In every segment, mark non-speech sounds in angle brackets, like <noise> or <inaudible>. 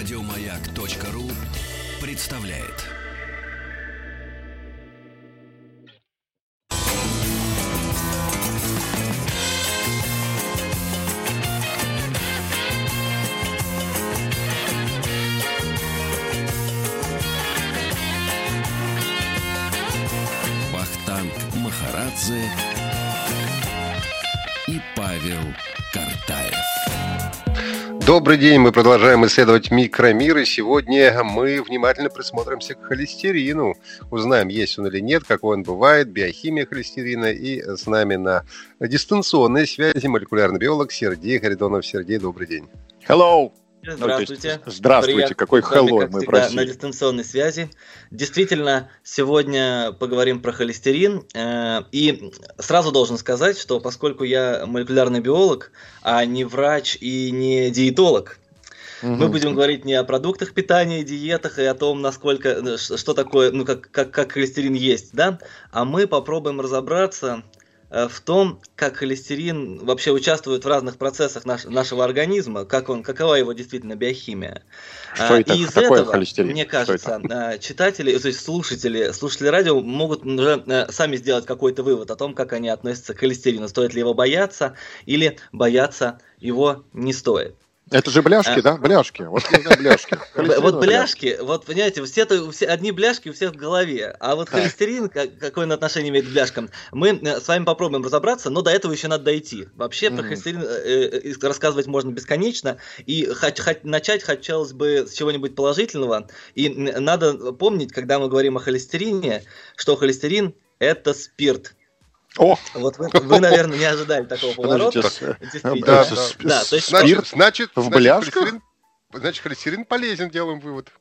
Радиомаяк.ру представляет. Вахтанг Махарадзе Добрый день, мы продолжаем исследовать микромир, и сегодня мы внимательно присмотримся к холестерину. Узнаем, есть он или нет, какой он бывает, биохимия холестерина, и с нами на дистанционной связи молекулярный биолог Сергей Харидонов. Сергей, добрый день. Hello! Здравствуйте. Ну, здравствуйте, Приятно какой hello мы просили. на дистанционной связи. Действительно, сегодня поговорим про холестерин. э, И сразу должен сказать, что поскольку я молекулярный биолог, а не врач и не диетолог, мы будем говорить не о продуктах питания, диетах и о том, насколько, э, что такое, ну, как, как, как холестерин есть, да, а мы попробуем разобраться в том, как холестерин вообще участвует в разных процессах наш- нашего организма, как он, какова его действительно биохимия. Что А, это и из такое этого, холестерин? мне это? кажется, э, читатели, то есть слушатели, слушатели радио могут уже э, сами сделать какой-то вывод о том, как они относятся к холестерину, стоит ли его бояться или бояться его не стоит. Это же бляшки, А. да? Бляшки. Вот бляшки. <laughs> Холестерин Вот бляшки, вот понимаете, все, все одни бляшки у всех в голове, а вот холестерин, как- какое он отношение имеет к бляшкам, мы э, с вами попробуем разобраться, но до этого еще надо дойти. Вообще про Мгм. холестерин э, э, рассказывать можно бесконечно, и хот- хот- начать хотелось бы с чего-нибудь положительного, и надо помнить, когда мы говорим о холестерине, что холестерин это спирт. О, Вот вы, вы, наверное, не ожидали такого поворота. Действительно. Да, да. с- Да, то есть- Значит, значит, в значит, бляшках? Значит, холестерин полезен, делаем вывод.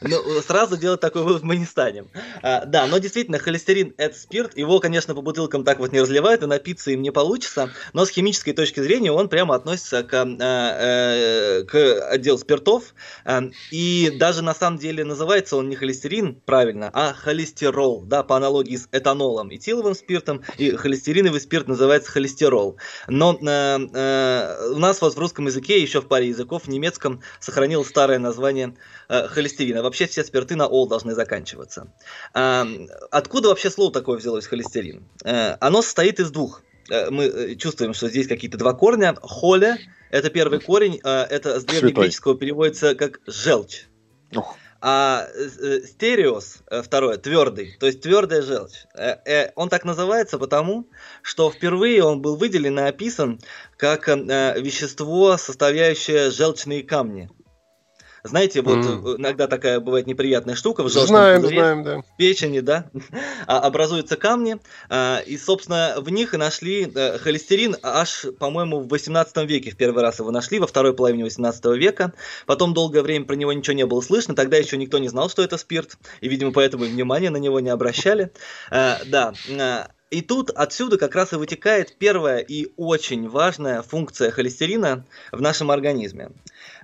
Ну, сразу делать такой вывод мы не станем. А, да, но действительно, холестерин – это спирт. Его, конечно, по бутылкам так вот не разливают, и напиться им не получится. Но с химической точки зрения он прямо относится к, а, э, к отделу спиртов. А, и даже на самом деле называется он не холестерин, правильно, а холестерол, да, по аналогии с этанолом, этиловым спиртом. И холестериновый спирт называется холестерол. Но э, э, у нас вот в русском языке, еще в паре языков, в немецком сохранилось старое название э, холестерина. Вообще все спирты на ол должны заканчиваться. А, откуда вообще слово такое взялось холестерин? Э, оно состоит из двух. Э, Мы э, чувствуем, что здесь какие-то два корня. Холе – это первый корень, э, это с древнегреческого переводится как желчь. Ух. А э, стереос, э, второе, твердый, то есть твердая желчь. Э, э, Он так называется потому, что впервые он был выделен и описан как э, вещество, составляющее желчные камни. Знаете, вот э, иногда такая бывает неприятная штука в желчном Знаем, пузыре, знаем, да. в печени, да, <laughs> а, образуются камни, а, и, собственно, в них и нашли э, холестерин аж, по-моему, в 18 веке в первый раз его нашли, во второй половине 18 века. Потом долгое время про него ничего не было слышно, тогда еще никто не знал, что это спирт, и, видимо, поэтому внимания на него не обращали. Э, Да, и тут отсюда как раз и вытекает первая и очень важная функция холестерина в нашем организме.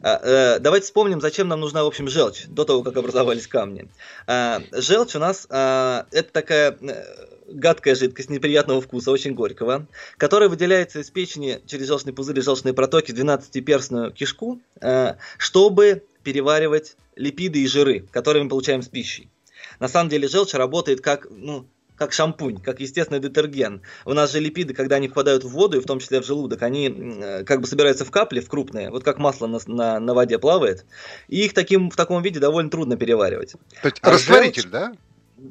Э, э, Давайте вспомним, зачем нам нужна, в общем, желчь до того, как образовались камни. Э, Желчь у нас э, это такая э, гадкая жидкость неприятного вкуса, очень горького, которая выделяется из печени через желчный пузырь желчные протоки в 12-перстную кишку, э, чтобы переваривать липиды и жиры, которые мы получаем с пищей. На самом деле желчь работает как, ну, как шампунь, как естественный детергент. У нас же липиды, когда они впадают в воду, и в том числе в желудок, они м, как бы собираются в капли, в крупные, вот как масло на, на, на воде плавает, и их таким, в таком виде довольно трудно переваривать. То есть А растворитель, да?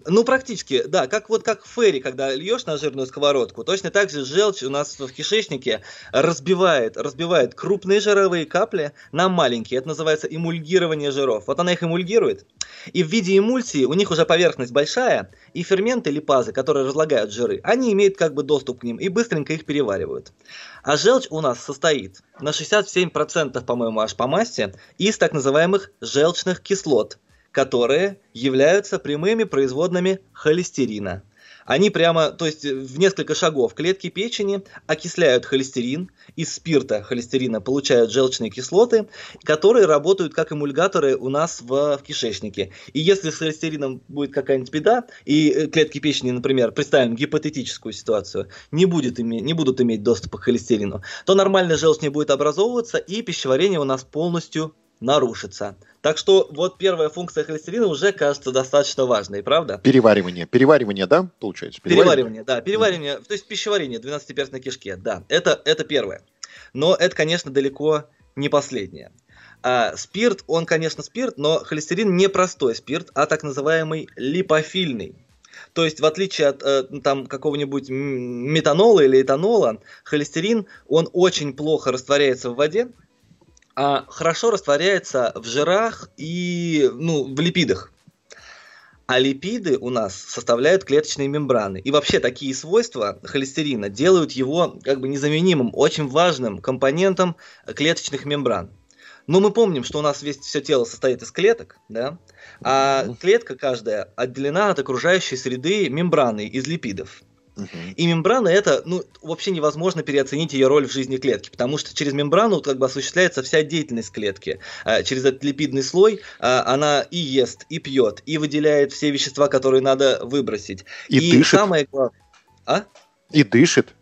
Ну, практически, да, как вот как в ферри, когда льешь на жирную сковородку, точно так же желчь у нас в кишечнике разбивает, разбивает крупные жировые капли на маленькие. Это называется эмульгирование жиров. Вот она их эмульгирует, и в виде эмульсии у них уже поверхность большая, и ферменты липазы, которые разлагают жиры, они имеют как бы доступ к ним и быстренько их переваривают. А желчь у нас состоит на 67%, по-моему, аж по массе, из так называемых желчных кислот, которые являются прямыми производными холестерина. Они прямо, то есть в несколько шагов клетки печени окисляют холестерин, из спирта холестерина получают желчные кислоты, которые работают как эмульгаторы у нас в, в кишечнике. И если с холестерином будет какая-нибудь беда, и э, клетки печени, например, представим гипотетическую ситуацию, не, будет име, не будут иметь доступа к холестерину, то нормально желчь не будет образовываться, и пищеварение у нас полностью нарушится. Так что вот первая функция холестерина уже кажется достаточно важной, правда? Переваривание. Переваривание, да, получается? Переваривание, да. Переваривание, то есть пищеварение 12-перстной кишке, да. Это, это первое. Но это, конечно, далеко не последнее. А, спирт, он, конечно, спирт, но холестерин не простой спирт, а так называемый липофильный. То есть, в отличие от э, там какого-нибудь метанола или этанола, холестерин, он очень плохо растворяется в воде, а хорошо растворяется в жирах и ну, в липидах. А липиды у нас составляют клеточные мембраны. И вообще такие свойства холестерина делают его как бы незаменимым, очень важным компонентом клеточных мембран. Но мы помним, что у нас весь все тело состоит из клеток, да, а клетка каждая отделена от окружающей среды мембраной из липидов. И мембрана это, ну, вообще невозможно переоценить ее роль в жизни клетки, потому что через мембрану как бы осуществляется вся деятельность клетки. А, через этот липидный слой а, она и ест, и пьет, и выделяет все вещества, которые надо выбросить. И, и дышит. самое главное... А? И дышит.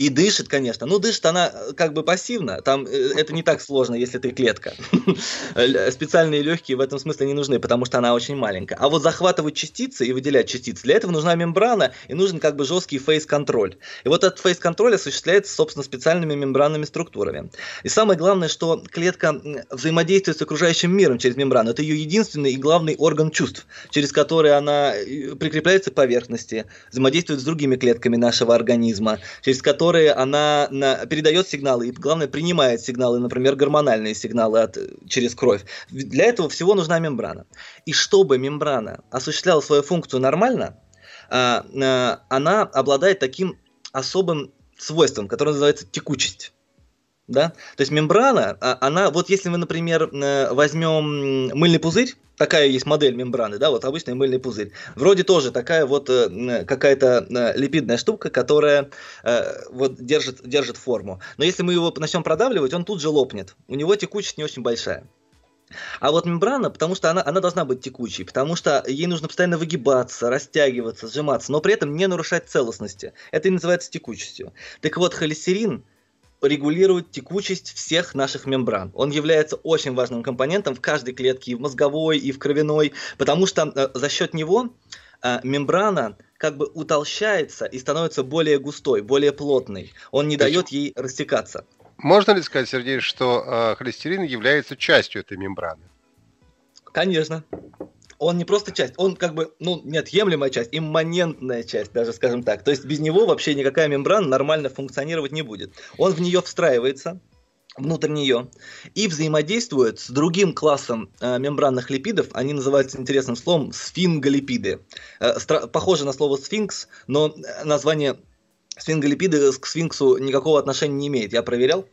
И дышит, конечно. Ну, дышит она э, как бы пассивно. Там э, это не так сложно, если ты клетка. <laughs> Специальные легкие в этом смысле не нужны, потому что она очень маленькая. А вот захватывать частицы и выделять частицы, для этого нужна мембрана и нужен как бы жесткий фейс-контроль. И вот этот фейс-контроль осуществляется, собственно, специальными мембранными структурами. И самое главное, что клетка взаимодействует с окружающим миром через мембрану. Это ее единственный и главный орган чувств, через который она э, прикрепляется к поверхности, взаимодействует с другими клетками нашего организма, через который которые она на, передает сигналы и, главное, принимает сигналы, например, гормональные сигналы от, через кровь. Для этого всего нужна мембрана. И чтобы мембрана осуществляла свою функцию нормально, а, а, она обладает таким особым свойством, которое называется текучесть да, то есть мембрана, а, она, вот если мы, например, э, возьмем мыльный пузырь, такая есть модель мембраны, да, вот обычный мыльный пузырь, вроде тоже такая вот э, какая-то э, липидная штука, которая вот держит, держит форму, но если мы его начнем продавливать, он тут же лопнет, у него текучесть не очень большая. А вот мембрана, потому что она, она должна быть текучей, потому что ей нужно постоянно выгибаться, растягиваться, сжиматься, но при этом не нарушать целостности. Это и называется текучестью. Так вот, холестерин регулирует текучесть всех наших мембран. Он является очень важным компонентом в каждой клетке, и в мозговой, и в кровяной, потому что э, за счет него э, мембрана как бы утолщается и становится более густой, более плотной. Он не дает ей растекаться. Можно ли сказать, Сергей, что э, холестерин является частью этой мембраны? Конечно он не просто часть, он как бы, ну, неотъемлемая часть, имманентная часть, даже скажем так. То есть без него вообще никакая мембрана нормально функционировать не будет. Он в нее встраивается, внутрь нее и взаимодействует с другим классом э, мембранных липидов. Они называются интересным словом сфинголипиды. Э, стра- похоже на слово сфинкс, но название сфинголипиды к сфинксу никакого отношения не имеет. Я проверял.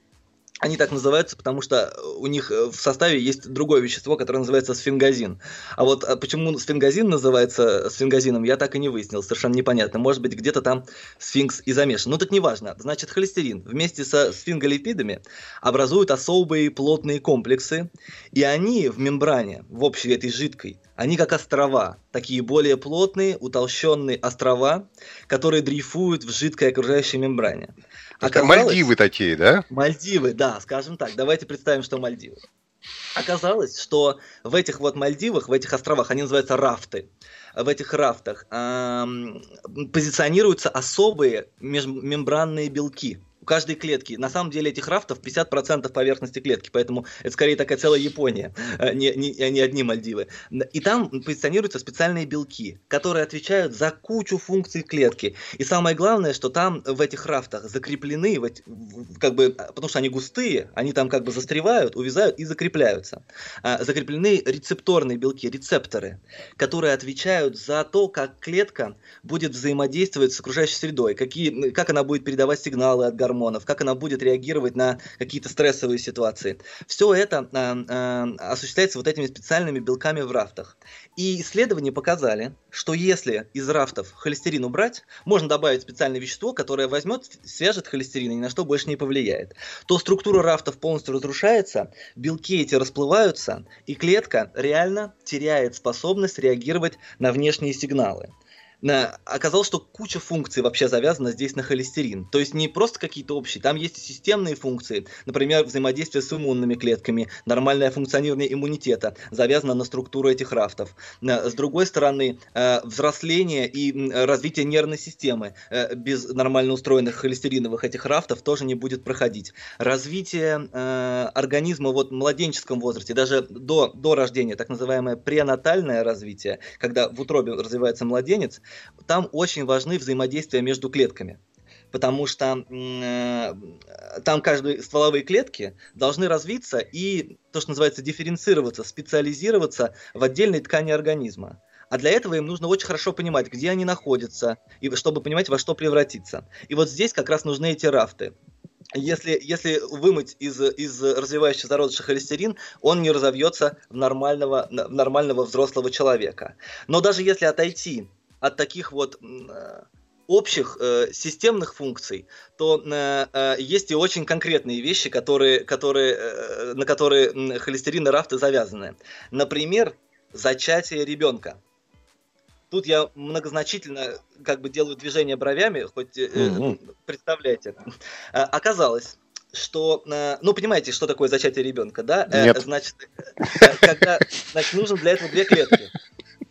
Они так называются, потому что у них э, в составе есть другое вещество, которое называется сфингазин. А вот а почему сфингазин называется сфингазином, я так и не выяснил, совершенно непонятно. Может быть, где-то там сфинкс и замешан. Но тут не важно. Значит, холестерин вместе со сфинголипидами образуют особые плотные комплексы, и они в мембране, в общей этой жидкой, они как острова, такие более плотные, утолщенные острова, которые дрейфуют в жидкой окружающей мембране. Оказалось, Мальдивы такие, да? Мальдивы, да, скажем так. Давайте представим, что Мальдивы. Оказалось, что в этих вот Мальдивах, в этих островах, они называются рафты, в этих рафтах эм, позиционируются особые межмембранные белки каждой клетки. На самом деле этих рафтов 50% поверхности клетки, поэтому это скорее такая целая Япония, а не, не, а не одни Мальдивы. И там позиционируются специальные белки, которые отвечают за кучу функций клетки. И самое главное, что там в этих рафтах закреплены, как бы, потому что они густые, они там как бы застревают, увязают и закрепляются. А, закреплены рецепторные белки, рецепторы, которые отвечают за то, как клетка будет взаимодействовать с окружающей средой, какие, как она будет передавать сигналы от гормонов, гормонов, как она будет реагировать на какие-то стрессовые ситуации. Все это э, э, осуществляется вот этими специальными белками в рафтах. И исследования показали, что если из рафтов холестерин убрать, можно добавить специальное вещество, которое возьмет, свяжет холестерин и ни на что больше не повлияет, то структура рафтов полностью разрушается, белки эти расплываются, и клетка реально теряет способность реагировать на внешние сигналы. Оказалось, что куча функций вообще завязана здесь на холестерин. То есть не просто какие-то общие, там есть и системные функции, например, взаимодействие с иммунными клетками, нормальное функционирование иммунитета, завязано на структуру этих рафтов. С другой стороны, э, взросление и развитие нервной системы э, без нормально устроенных холестериновых этих рафтов тоже не будет проходить. Развитие э, организма вот, в младенческом возрасте, даже до, до рождения, так называемое пренатальное развитие, когда в утробе развивается младенец, там очень важны взаимодействия между клетками потому что э, там каждые стволовые клетки должны развиться и то, что называется дифференцироваться, специализироваться в отдельной ткани организма. А для этого им нужно очень хорошо понимать, где они находятся, и чтобы понимать, во что превратиться. И вот здесь как раз нужны эти рафты. Если, если вымыть из, из развивающего зародыша холестерин, он не разовьется в нормального, в нормального взрослого человека. Но даже если отойти от таких вот э, общих э, системных функций, то э, э, есть и очень конкретные вещи, которые, которые, э, на которые холестерин и рафты завязаны. Например, зачатие ребенка. Тут я многозначительно как бы делаю движение бровями, хоть э, mm-hmm. представляете. Э, оказалось, что, э, ну, понимаете, что такое зачатие ребенка, да? Нет. Значит, когда, значит, нужно для этого две клетки.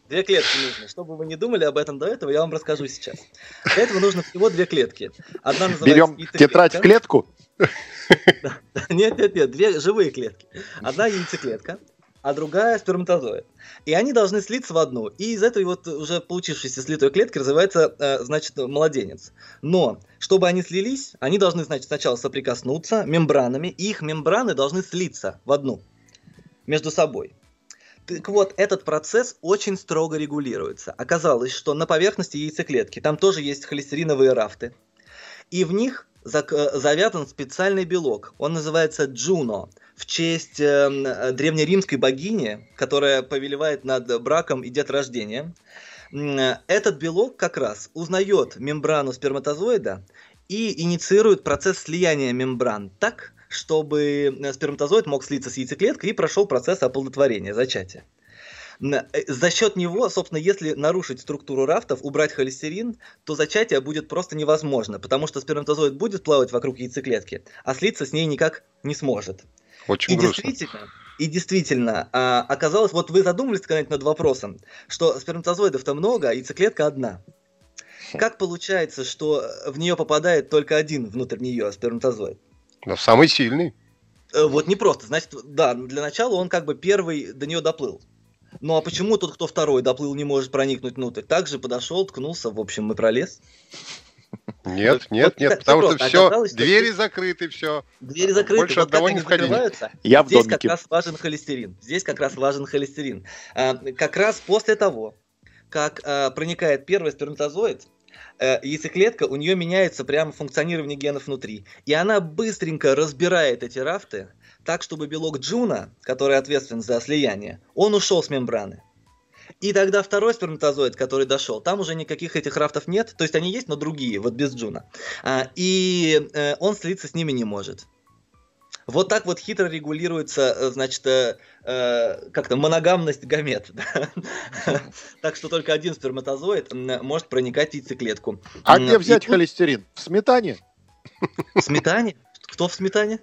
Две клетки нужны. Чтобы вы не думали об этом до этого, я вам расскажу сейчас. Для этого нужно всего две клетки. Одна называется Берем тетрадь в клетку? Нет, нет, нет, две живые клетки. Одна яйцеклетка, а другая сперматозоид. И они должны слиться в одну. И из этой вот уже получившейся слитой клетки развивается, э, значит, младенец. Но, чтобы они слились, они должны, значит, сначала соприкоснуться мембранами, и их мембраны должны слиться в одну между собой. Так вот, этот процесс очень строго регулируется. Оказалось, что на поверхности яйцеклетки там тоже есть холестериновые рафты. И в них э, завязан специальный белок. Он называется Джуно в честь э, древнеримской богини, которая повелевает над браком и деторождением. Этот белок как раз узнает мембрану сперматозоида и инициирует процесс слияния мембран так, чтобы э, сперматозоид мог слиться с яйцеклеткой и прошел процесс оплодотворения, зачатия. Э, за счет него, собственно, если нарушить структуру рафтов, убрать холестерин, то зачатие будет просто невозможно, потому что сперматозоид будет плавать вокруг яйцеклетки, а слиться с ней никак не сможет. Очень и грустно. действительно, и действительно, а, оказалось, вот вы задумались когда-нибудь над вопросом, что сперматозоидов-то много, а яйцеклетка одна. Как получается, что в нее попадает только один внутрь нее сперматозоид? Но самый сильный. Э, вот не просто. Значит, да, для начала он как бы первый до нее доплыл. Ну а почему тот, кто второй доплыл, не может проникнуть внутрь? Также подошел, ткнулся, в общем, и пролез. Нет, нет, вот, нет, потому что все, двери что... закрыты, все. Двери закрыты, Больше вот одного не входили. Я здесь в как раз важен холестерин. Здесь как раз важен холестерин. А, как раз после того, как а, проникает первый сперматозоид, э, яйцеклетка, у нее меняется прямо функционирование генов внутри. И она быстренько разбирает эти рафты, так, чтобы белок Джуна, который ответственен за слияние, он ушел с мембраны. И тогда второй сперматозоид, который дошел, там уже никаких этих рафтов нет, то есть они есть, но другие, вот без Джуна. А, и э, он слиться с ними не может. Вот так вот хитро регулируется, э, значит, э, э, как-то моногамность гамет. <laughs> Так что только один сперматозоид может проникать в яйцеклетку. А где взять холестерин? В сметане? В сметане? Кто в сметане?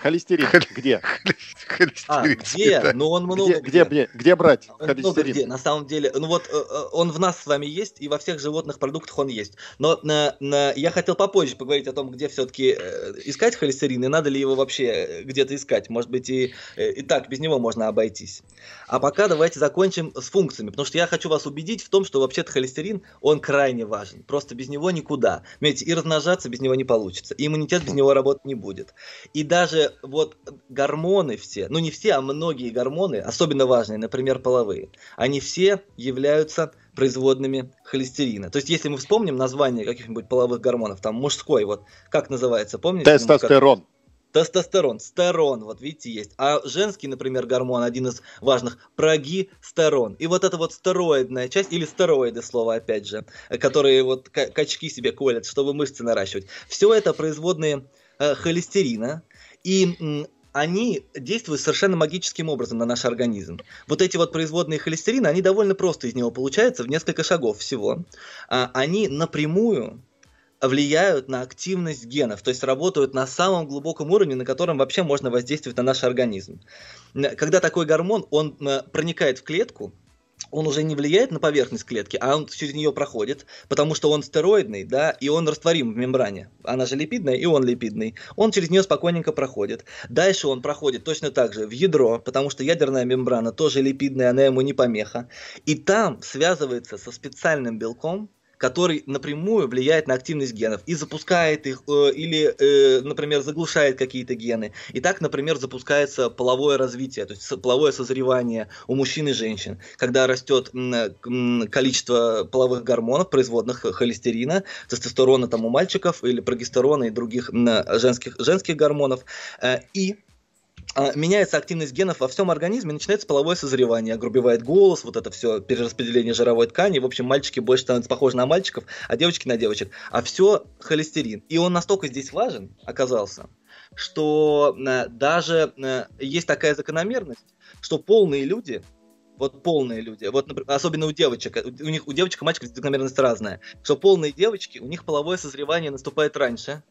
Холестерин где? <laughs> Холестерин а, где? Ну, он много где. Где, где, где брать холестерин? Много где, на самом деле. Ну вот, э, э, он в нас с вами есть, и во всех животных продуктах он есть. Но на, на, я хотел попозже поговорить о том, где все-таки э, искать холестерин, и надо ли его вообще где-то искать. Может быть, и, и так, без него можно обойтись. А пока давайте закончим с функциями, потому что я хочу вас убедить в том, что вообще-то холестерин, он крайне важен. Просто без него никуда. Понимаете, и размножаться без него не получится, и иммунитет без него работать не будет. И даже вот гормоны все, ну не все, а многие гормоны, особенно важные, например, половые, они все являются производными холестерина. То есть, если мы вспомним название каких-нибудь половых гормонов, там мужской, вот как называется, помните? Тестостерон. Как... Тестостерон, стерон, вот видите, есть. А женский, например, гормон, один из важных, прогестерон. И вот эта вот стероидная часть, или стероиды, слово опять же, которые вот качки себе колят, чтобы мышцы наращивать. Все это производные э, холестерина, и они действуют совершенно магическим образом на наш организм. Вот эти вот производные холестерина, они довольно просто из него получаются в несколько шагов всего. А, они напрямую влияют на активность генов, то есть работают на самом глубоком уровне, на котором вообще можно воздействовать на наш организм. Когда такой гормон, он проникает в клетку, он уже не влияет на поверхность клетки, а он через нее проходит, потому что он стероидный, да, и он растворим в мембране. Она же липидная, и он липидный. Он через нее спокойненько проходит. Дальше он проходит точно так же в ядро, потому что ядерная мембрана тоже липидная, она ему не помеха. И там связывается со специальным белком, который напрямую влияет на активность генов и запускает их, э, или, э, например, заглушает какие-то гены. И так, например, запускается половое развитие, то есть половое созревание у мужчин и женщин, когда растет количество половых гормонов, производных холестерина, тестостерона там у мальчиков или прогестерона и других женских, женских гормонов. Э, и меняется активность генов во всем организме, начинается половое созревание, огрубевает голос, вот это все перераспределение жировой ткани, в общем, мальчики больше становятся похожи на мальчиков, а девочки на девочек, а все холестерин. И он настолько здесь важен оказался, что э, даже э, есть такая закономерность, что полные люди, вот полные люди, вот особенно у девочек, у них у девочек и мальчиков закономерность разная, что полные девочки, у них половое созревание наступает раньше,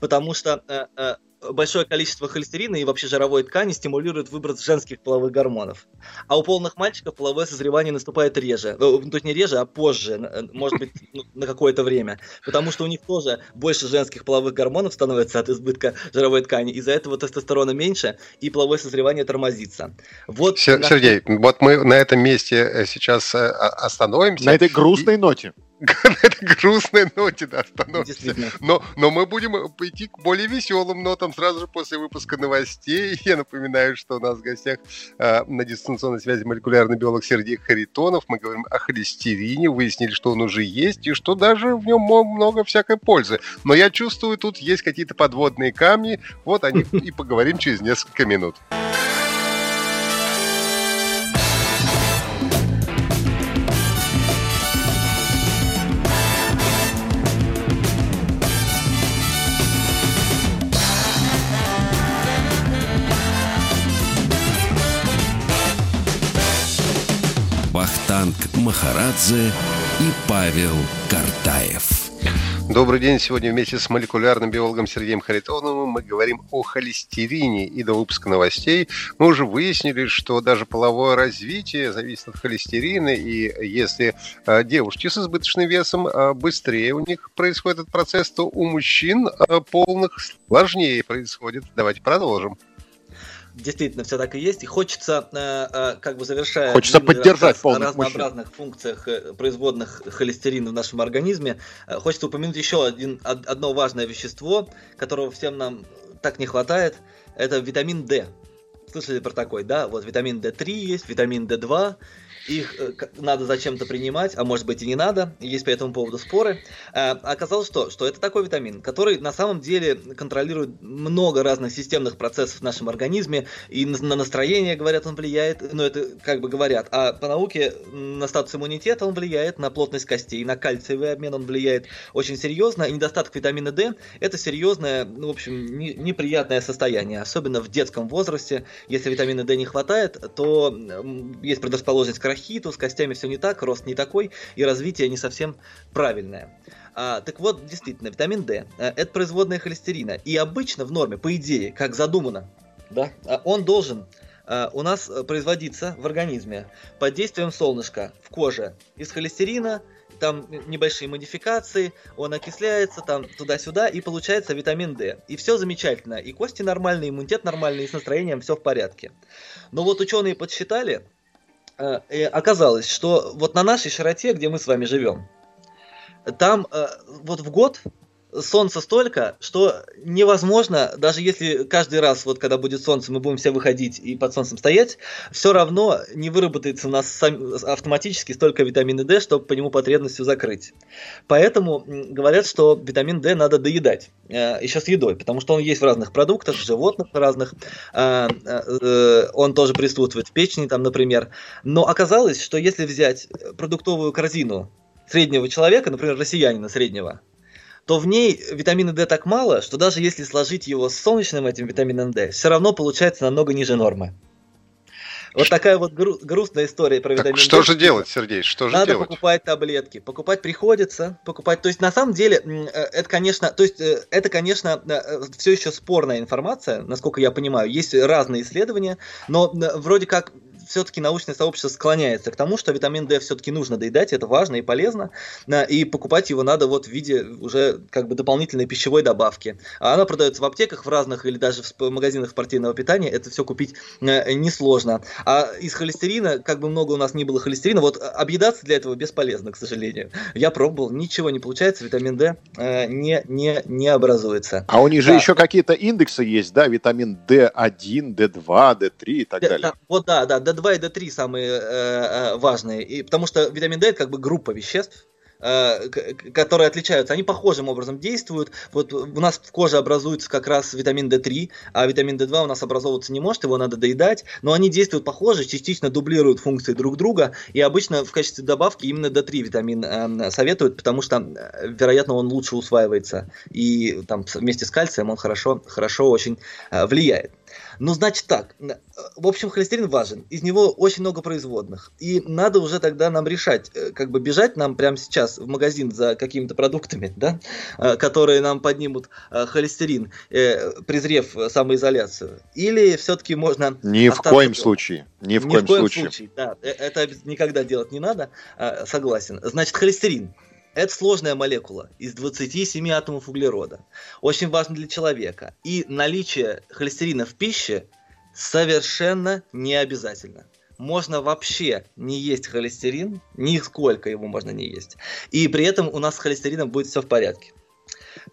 потому что э, большое количество холестерина и вообще жировой ткани стимулирует выброс женских половых гормонов. А у полных мальчиков половое созревание наступает реже. Ну, то есть не реже, а позже, может быть, ну, на какое-то время. Потому что у них тоже больше женских половых гормонов становится от избытка жировой ткани. Из-за этого тестостерона меньше, и половое созревание тормозится. Вот Сергей, на... вот мы на этом месте э, сейчас э, остановимся. На этой грустной ноте на этой <laughs> грустной ноте да, остановимся. Но, но мы будем идти к более веселым нотам сразу же после выпуска новостей. <laughs> Я напоминаю, что у нас в гостях э, на дистанционной связи молекулярный биолог Сергей Харитонов. Мы говорим о холестерине, выяснили, что он уже есть и что даже в нем много всякой пользы. Но я чувствую, тут есть какие-то подводные камни. Вот они <laughs> и поговорим через несколько минут. Махарадзе и Павел Картаев. Добрый день. Сегодня вместе с молекулярным биологом Сергеем Харитоновым мы говорим о холестерине. И до выпуска новостей мы уже выяснили, что даже половое развитие зависит от холестерина. И если э, девушки с избыточным весом э, быстрее у них происходит этот процесс, то у мужчин э, полных сложнее происходит. Давайте продолжим действительно все так и есть. И хочется, э, э, как бы завершая хочется поддержать о разнообразных мужчин. функциях э, производных холестерина в нашем организме, хочется упомянуть еще один, одно важное вещество, которого всем нам так не хватает. Это витамин D. Слышали про такой, да? Вот витамин D3 есть, витамин D2 их э, надо зачем-то принимать, а может быть и не надо, есть по этому поводу споры. А, оказалось, что, что это такой витамин, который на самом деле контролирует много разных системных процессов в нашем организме, и на настроение, говорят, он влияет, ну это как бы говорят, а по науке на статус иммунитета он влияет, на плотность костей, на кальциевый обмен он влияет очень серьезно, и недостаток витамина D это серьезное, ну, в общем, не, неприятное состояние, особенно в детском возрасте, если витамина D не хватает, то есть предрасположенность к рахиту, с костями все не так, рост не такой, и развитие не совсем правильное. А, так вот, действительно, витамин D э, – это производная холестерина. И обычно в норме, по идее, как задумано, да, а он должен Uh, у нас производиться в организме под действием солнышка в коже из холестерина, там небольшие модификации, он окисляется там туда-сюда, и получается витамин D. И все замечательно, и кости нормальные, иммунитет нормальный, и с настроением все в порядке. Но вот ученые подсчитали, э, оказалось, что вот на нашей широте, где мы с вами живем, там э, вот в год солнца столько, что невозможно, даже если каждый раз, вот когда будет солнце, мы будем все выходить и под солнцем стоять, все равно не выработается у нас сам, автоматически столько витамина D, чтобы по нему потребностью закрыть. Поэтому говорят, что витамин D надо доедать, э, еще с едой, потому что он есть в разных продуктах, животных разных, э, э, он тоже присутствует в печени, там, например. Но оказалось, что если взять продуктовую корзину среднего человека, например, россиянина среднего, то в ней витамина D так мало, что даже если сложить его с солнечным этим витамином D, все равно получается намного ниже нормы. Вот такая вот гру- грустная история про витамин Что D. же делать, Сергей? Что же Надо делать? покупать таблетки. Покупать приходится, покупать. То есть на самом деле э, это, конечно, то есть э, это, конечно, э, все еще спорная информация, насколько я понимаю. Есть разные исследования, но вроде как все-таки научное сообщество склоняется к тому, что витамин D все-таки нужно доедать, это важно и полезно, и покупать его надо вот в виде уже как бы дополнительной пищевой добавки. А она продается в аптеках в разных или даже в магазинах спортивного питания, это все купить э, несложно. А из холестерина, как бы много у нас ни было холестерина, вот объедаться для этого бесполезно, к сожалению. Я пробовал, ничего не получается, витамин D э, не, не, не образуется. А у них же еще какие-то индексы есть, да, витамин D1, D2, D3 и так далее. Да, вот да, да, D2 и D3 самые э, э, важные, и, потому что витамин D это как бы группа веществ, э, которые отличаются, они похожим образом действуют. Вот у нас в коже образуется как раз витамин D3, а витамин D2 у нас образовываться не может, его надо доедать, но они действуют похоже, частично дублируют функции друг друга, и обычно в качестве добавки именно D3 витамин э, советуют, потому что, э, вероятно, он лучше усваивается, и там вместе с кальцием он хорошо, хорошо очень э, влияет. Ну, значит так, в общем, холестерин важен, из него очень много производных, и надо уже тогда нам решать, э, как бы бежать нам прямо сейчас в магазин за какими-то продуктами, да, э, которые нам поднимут э, холестерин, презрев самоизоляцию, или все-таки можно... Ни в коем случае, ни в, ни коем, в коем случае. случае. Да, это никогда делать не надо, согласен. Значит, холестерин. Это сложная молекула из 27 атомов углерода. Очень важно для человека. И наличие холестерина в пище совершенно не обязательно. Можно вообще не есть холестерин, нисколько его можно не есть. И при этом у нас с холестерином будет все в порядке.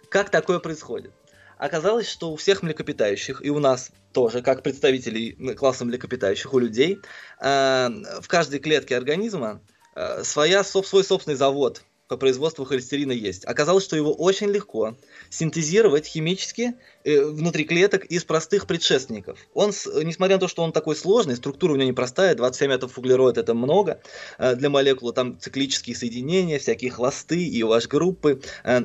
Как такое происходит? Оказалось, что у всех млекопитающих, и у нас тоже, как представителей класса млекопитающих, у людей, э, в каждой клетке организма э, своя, свой собственный завод по производству холестерина есть. Оказалось, что его очень легко синтезировать химически э, внутри клеток из простых предшественников. Он, несмотря на то, что он такой сложный, структура у него непростая, 27 атомов углерода это много э, для молекулы, там циклические соединения, всякие хвосты и OH-группы. Э,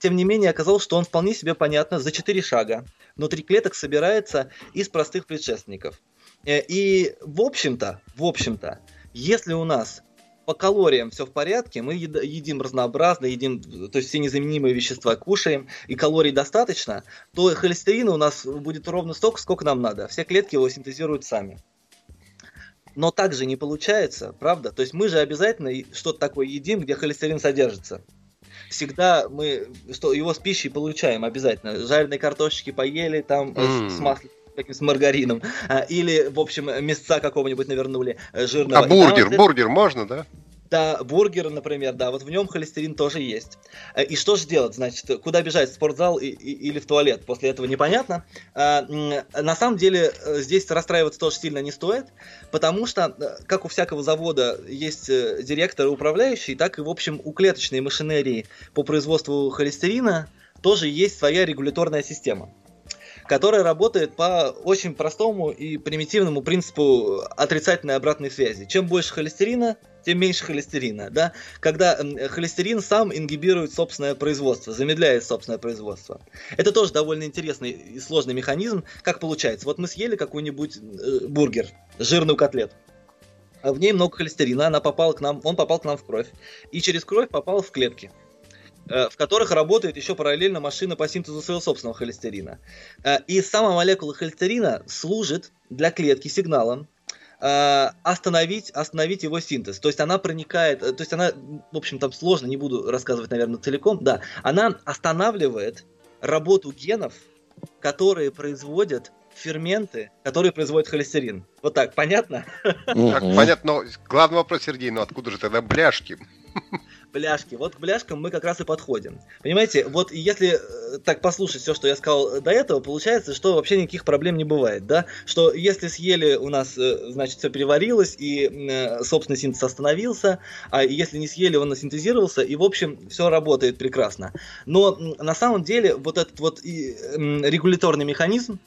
тем не менее, оказалось, что он вполне себе понятно за 4 шага внутри клеток собирается из простых предшественников. Э, и, в общем-то, в общем-то, если у нас по калориям все в порядке, мы едим разнообразно, едим, то есть все незаменимые вещества кушаем, и калорий достаточно, то холестерина у нас будет ровно столько, сколько нам надо. Все клетки его синтезируют сами. Но так же не получается, правда? То есть мы же обязательно что-то такое едим, где холестерин содержится. Всегда мы что, его с пищей получаем обязательно. Жареные картошечки поели, там mm. с маслом таким с маргарином, а, или, в общем, мясца какого-нибудь навернули э, жирного. А бургер, там, бургер можно, да? Да, бургер, например, да, вот в нем холестерин тоже есть. Э, и что же делать, значит, куда бежать, в спортзал и, и, или в туалет? После этого непонятно. А, на самом деле э, здесь расстраиваться тоже сильно не стоит, потому что, как у всякого завода есть директор и управляющий, так и, в общем, у клеточной машинерии по производству холестерина тоже есть своя регуляторная система которая работает по очень простому и примитивному принципу отрицательной обратной связи. Чем больше холестерина, тем меньше холестерина. Да? Когда холестерин сам ингибирует собственное производство, замедляет собственное производство. Это тоже довольно интересный и сложный механизм. Как получается? Вот мы съели какой-нибудь э, бургер, жирную котлету. В ней много холестерина, она попала к нам, он попал к нам в кровь. И через кровь попал в клетки. Э, в которых работает еще параллельно машина по синтезу своего собственного холестерина. Э, и сама молекула холестерина служит для клетки сигналом, э, остановить, остановить его синтез. То есть она проникает, то есть она, в общем, там сложно, не буду рассказывать, наверное, целиком, да, она останавливает работу генов, которые производят ферменты, которые производят холестерин. Вот так, понятно? Так, понятно, но главный вопрос, Сергей, ну откуда же тогда бляшки? Бляшки. Вот к бляшкам мы как раз и подходим. Понимаете, вот если э, так послушать все, что я сказал до этого, получается, что вообще никаких проблем не бывает, да? Что если съели, у нас, э, значит, все переварилось, и э, собственный синтез остановился, а если не съели, он синтезировался, и, в общем, все работает прекрасно. Но на самом деле вот этот вот регуляторный механизм,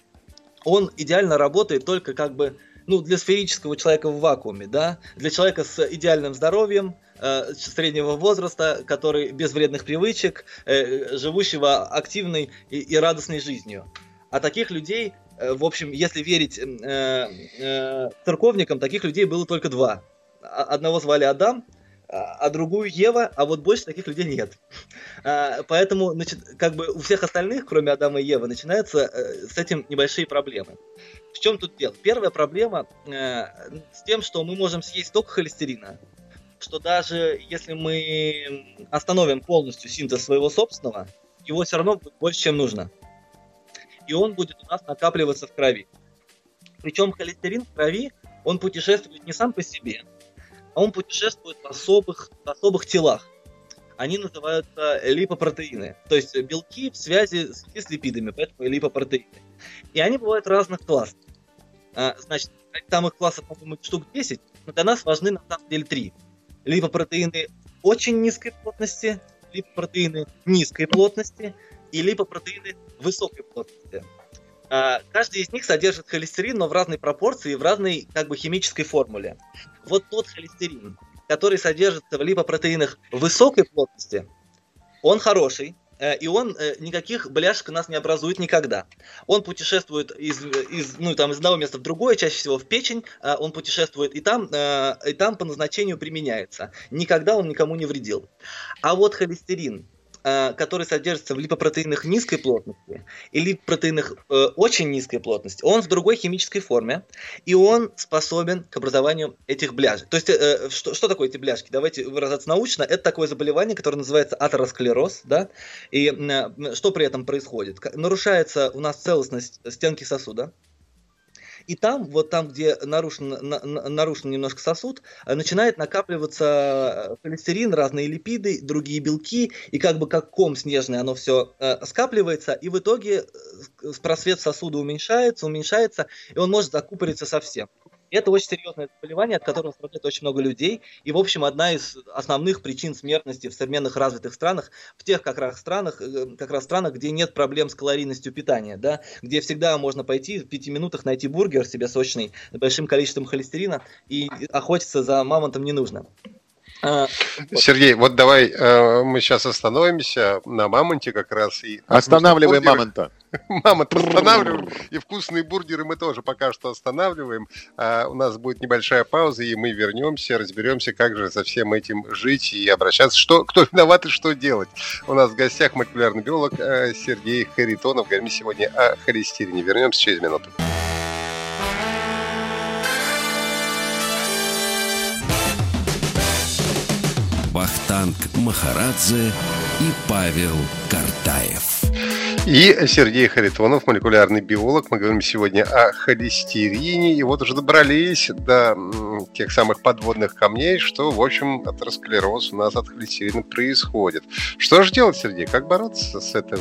он идеально работает только как бы ну, для сферического человека в вакууме, да, для человека с идеальным здоровьем, э, среднего возраста, который без вредных привычек, э, живущего активной и, и радостной жизнью. А таких людей, э, в общем, если верить э, э, церковникам, таких людей было только два. Одного звали Адам, а, а другую Ева, а вот больше таких людей нет. А, поэтому, значит, как бы у всех остальных, кроме Адама и Евы, начинаются э, с этим небольшие проблемы. В чем тут дело? Первая проблема э, с тем, что мы можем съесть столько холестерина, что даже если мы остановим полностью синтез своего собственного, его все равно будет больше, чем нужно. И он будет у нас накапливаться в крови. Причем холестерин в крови, он путешествует не сам по себе, а он путешествует в особых, в особых телах. Они называются липопротеины, то есть белки в связи с, с липидами, поэтому липопротеины. И они бывают разных классов. А, значит, там их классов, по-моему, штук 10, но для нас важны на самом деле три. Липопротеины очень низкой плотности, липопротеины низкой плотности и липопротеины высокой плотности. А, каждый из них содержит холестерин, но в разной пропорции и в разной как бы химической формуле. Вот тот холестерин, который содержится в липопротеинах высокой плотности, он хороший, и он э, никаких бляшек у нас не образует никогда. Он путешествует из, из, ну, там, из одного места в другое, чаще всего в печень, э, он путешествует и там, и там по назначению применяется. Никогда он никому не вредил. А вот холестерин, Э, который содержится в липопротеинах низкой плотности и липопротеинах э, очень низкой плотности, он в другой химической форме, и он способен к образованию этих бляшек. То есть, э, что, что такое эти бляшки? Давайте выражаться научно. Это такое заболевание, которое называется атеросклероз, да, и э, что при этом происходит? Нарушается у нас целостность стенки сосуда, и там, вот там, где нарушен, на, нарушен немножко сосуд, э, начинает накапливаться э, холестерин, разные липиды, другие белки, и как бы как ком снежный оно все э, скапливается, и в итоге э, просвет сосуда уменьшается, уменьшается, и он может закупориться совсем. Это очень серьезное заболевание, от которого страдает очень много людей. И, в общем, одна из основных причин смертности в современных развитых странах, в тех как раз странах, э, как раз странах, где нет проблем с калорийностью питания, да, где всегда можно пойти в пяти минутах найти бургер себе сочный с большим количеством холестерина и охотиться за мамонтом не нужно. А, Сергей, вот давай э, мы сейчас остановимся на мамонте как раз. И Останавливаем мамонта. <laughs> Мамонт останавливаем. И вкусные бургеры мы тоже пока что останавливаем. А у нас будет небольшая пауза, и мы вернемся, разберемся, как же со всем этим жить и обращаться. Что, кто виноват и что делать. У нас в гостях молекулярный биолог э, Сергей Харитонов. Говорим сегодня о холестерине. Вернемся через минуту. Вахтанг Махарадзе и Павел Картаев. И Сергей Харитонов, молекулярный биолог. Мы говорим сегодня о холестерине. И вот уже добрались до тех самых подводных камней, что, в общем, атеросклероз у нас от холестерина происходит. Что же делать, Сергей? Как бороться с, этим,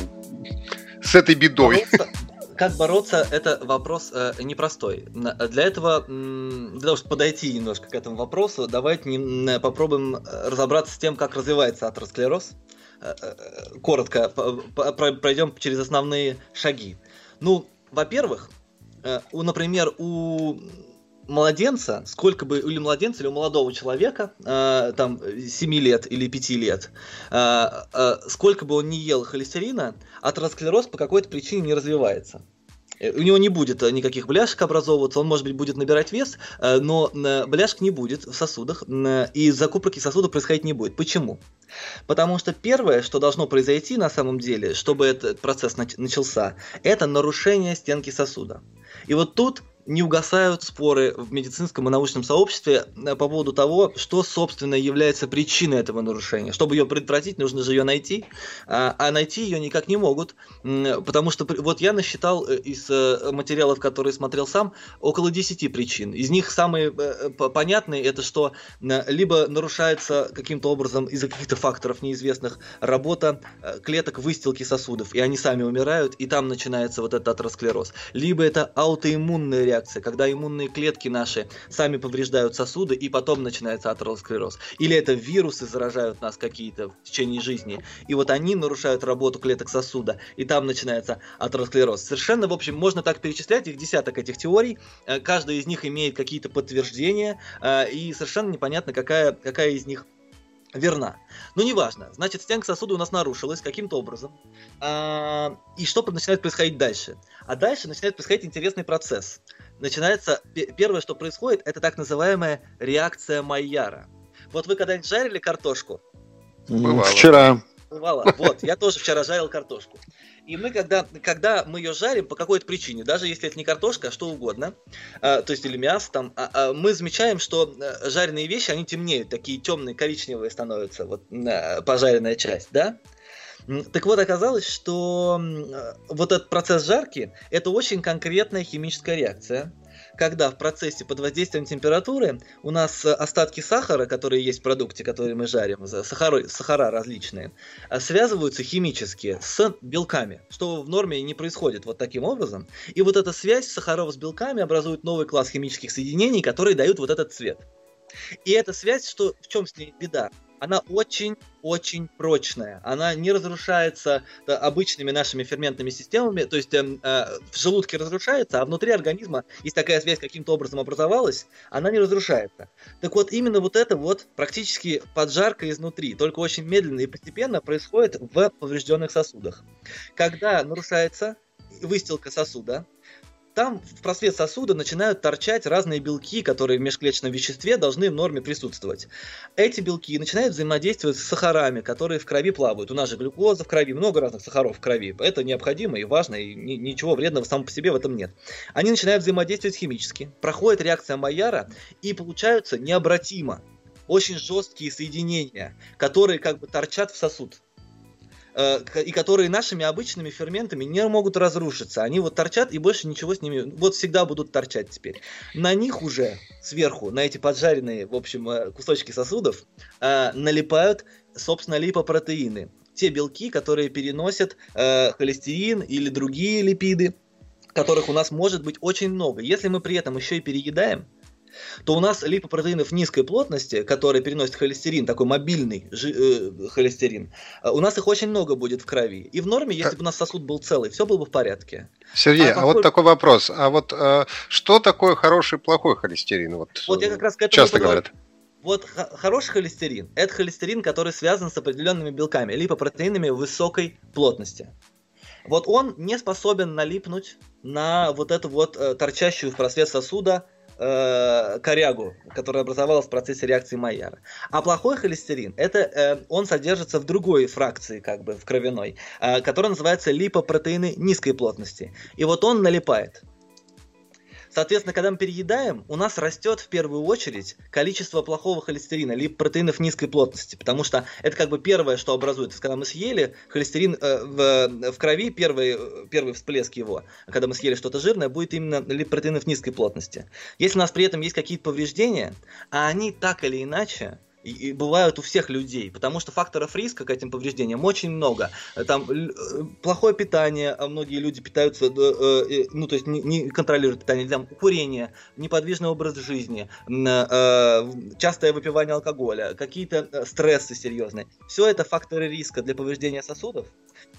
с этой бедой? Бороться, как бороться, это вопрос э, непростой. Для этого, для того, чтобы подойти немножко к этому вопросу, давайте не, попробуем э, разобраться с тем, как развивается атеросклероз. Э, э, коротко пройдем через основные шаги. Ну, во-первых, у, например, у младенца, сколько бы, или младенца, или у молодого человека, э, там, 7 лет или 5 лет, э, э, сколько бы он ни ел холестерина, атеросклероз по какой-то причине не развивается. Э, у него не будет э, никаких бляшек образовываться, он, может быть, будет набирать вес, э, но бляшек не будет в сосудах, и закупорки сосудов происходить не будет. Почему? Потому что первое, что должно произойти на самом деле, чтобы этот процесс начался, это нарушение стенки сосуда. И вот тут не угасают споры в медицинском и научном сообществе э, по поводу того, что, собственно, является причиной этого нарушения. Чтобы ее предотвратить, нужно же ее найти, а, а найти ее никак не могут, потому что вот я насчитал э, из э, материалов, которые смотрел сам, около 10 причин. Из них самые понятные это, что либо нарушается каким-то образом из-за каких-то факторов неизвестных работа клеток выстилки сосудов, и они сами умирают, и там начинается вот этот атеросклероз. Либо это аутоиммунная реакция, реакция, когда иммунные клетки наши сами повреждают сосуды, и потом начинается атеросклероз. Или это вирусы заражают нас какие-то в течение жизни, и вот они нарушают работу клеток сосуда, и там начинается атеросклероз. Совершенно, в общем, можно так перечислять, их десяток этих теорий, э, каждая из них имеет какие-то подтверждения, э, и совершенно непонятно, какая, какая из них верна. Но неважно. Значит, стенка сосуда у нас нарушилась каким-то образом. А, и что начинает происходить дальше? А дальше начинает происходить интересный процесс. Начинается, первое, что происходит, это так называемая реакция Майяра. Вот вы когда-нибудь жарили картошку? Бывало. Вчера. Бывало. Вот, я тоже вчера жарил картошку. И мы, когда, когда мы ее жарим по какой-то причине, даже если это не картошка, а что угодно, а, то есть или мясо, там, а, а, мы замечаем, что а, жареные вещи, они темнеют, такие темные, коричневые становятся, вот а, пожаренная часть, да? Так вот, оказалось, что вот этот процесс жарки – это очень конкретная химическая реакция, когда в процессе под воздействием температуры у нас э, остатки сахара, которые есть в продукте, который мы жарим, сахара, сахара различные, э, связываются химически с белками, что в норме не происходит вот таким образом. И вот эта связь сахаров с белками образует новый класс химических соединений, которые дают вот этот цвет. И эта связь, что, в чем с ней беда? Она очень-очень прочная. Она не разрушается да, обычными нашими ферментными системами, то есть э, э, в желудке разрушается, а внутри организма, если такая связь каким-то образом образовалась, она не разрушается. Так вот, именно вот это вот практически поджарка изнутри, только очень медленно и постепенно происходит в поврежденных сосудах. Когда нарушается выстилка сосуда, там в просвет сосуда начинают торчать разные белки, которые в межклеточном веществе должны в норме присутствовать. Эти белки начинают взаимодействовать с сахарами, которые в крови плавают. У нас же глюкоза в крови, много разных сахаров в крови. Это необходимо и важно, и ничего вредного само по себе в этом нет. Они начинают взаимодействовать химически, проходит реакция Майяра и получаются необратимо очень жесткие соединения, которые как бы торчат в сосуд. Э, и которые нашими обычными ферментами не могут разрушиться. Они вот торчат и больше ничего с ними, вот всегда будут торчать теперь. На них уже сверху, на эти поджаренные, в общем, э, кусочки сосудов, э, налипают, собственно, липопротеины. Те белки, которые переносят холестерин или другие липиды, которых у нас может быть очень много. Если мы при этом еще и переедаем, то у нас липопротеинов низкой плотности, которые переносят холестерин, такой мобильный жи- э, холестерин, э, у нас их очень много будет в крови. И в норме, если бы у нас сосуд был целый, все было бы в порядке. Сергей, а, а вот такой вопрос. А вот э, что такое хороший и плохой холестерин? Вот, вот я как раз к этому часто говорят. Вот хороший холестерин – это холестерин, который связан с определенными белками, липопротеинами высокой плотности. Вот он не способен налипнуть на вот эту вот э, торчащую в просвет сосуда э, корягу, которая образовалась в процессе реакции Майяра. А плохой холестерин, это э, он содержится в другой фракции, как бы в кровяной, э, которая называется липопротеины низкой плотности. И вот он налипает. Соответственно, когда мы переедаем, у нас растет в первую очередь количество плохого холестерина, либо протеинов низкой плотности, потому что это как бы первое, что образуется. Когда мы съели, холестерин э, в, в крови, первый, первый всплеск его, когда мы съели что-то жирное, будет именно липопротеинов низкой плотности. Если у нас при этом есть какие-то повреждения, а они так или иначе и, бывают у всех людей, потому что факторов риска к этим повреждениям очень много. Там э, плохое питание, а многие люди питаются, э, э, ну то есть не, не контролируют питание, там курение, неподвижный образ жизни, частое выпивание алкоголя, какие-то стрессы серьезные. Все это факторы риска для повреждения сосудов.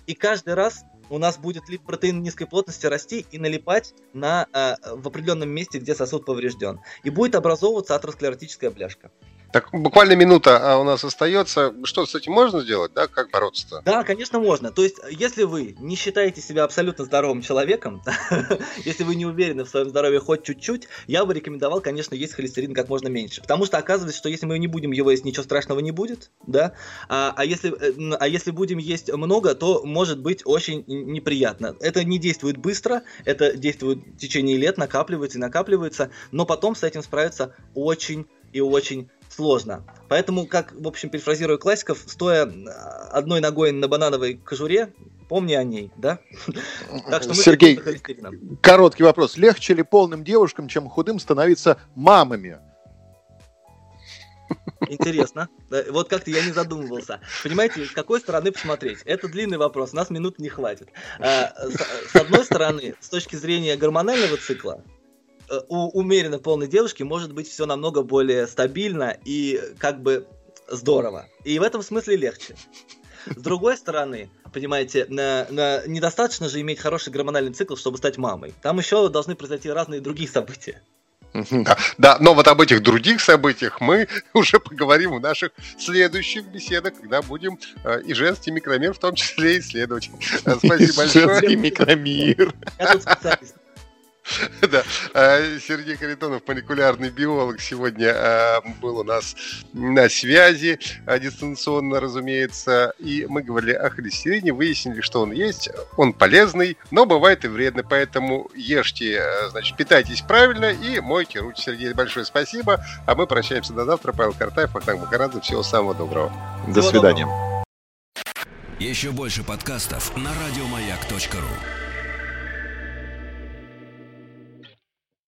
И каждый раз у нас будет либо протеин низкой плотности расти и налипать на, в определенном месте, где сосуд поврежден. И будет образовываться атеросклеротическая бляшка. Так, буквально минута а у нас остается. Что с этим можно сделать, да? Как бороться-то? Да, конечно, можно. То есть, если вы не считаете себя абсолютно здоровым человеком, <laughs> если вы не уверены в своем здоровье хоть чуть-чуть, я бы рекомендовал, конечно, есть холестерин как можно меньше. Потому что оказывается, что если мы не будем его есть, ничего страшного не будет, да? А, а, если, э, а если будем есть много, то может быть очень неприятно. Это не действует быстро, это действует в течение лет, накапливается и накапливается, но потом с этим справиться очень и очень сложно. Поэтому, как, в общем, перефразируя классиков, стоя одной ногой на банановой кожуре, помни о ней, да? <laughs> Так что мы Сергей, короткий вопрос. Легче ли полным девушкам, чем худым, становиться мамами? <laughs> Интересно. Вот как-то я не задумывался. Понимаете, с какой стороны посмотреть? Это длинный вопрос, у нас минут не хватит. А, с одной стороны, с точки зрения гормонального цикла, Э, у умеренно полной девушки может быть все намного более стабильно и как бы здорово. И в этом смысле легче. С другой стороны, понимаете, на, на, недостаточно же иметь хороший гормональный цикл, чтобы стать мамой. Там еще должны произойти разные другие события. Да, да, но вот об этих других событиях мы <laughs> уже поговорим в наших следующих беседах, когда будем э, и женский микромир в том числе исследовать. Спасибо <laughs> большое. Женский микромир. Я тут специалист. <laughs> Да. А, Сергей Харитонов, молекулярный биолог, сегодня а, был у нас на связи, а, дистанционно, разумеется. И мы говорили о холестерине, выяснили, что он есть, он полезный, но бывает и вредный. Поэтому ешьте, значит, питайтесь правильно и мойте руки. Сергей, большое спасибо. А мы прощаемся до завтра. Павел Картаев, Ахтанг Махарадзе. Всего самого доброго. До свидания. Еще больше подкастов на радиомаяк.ру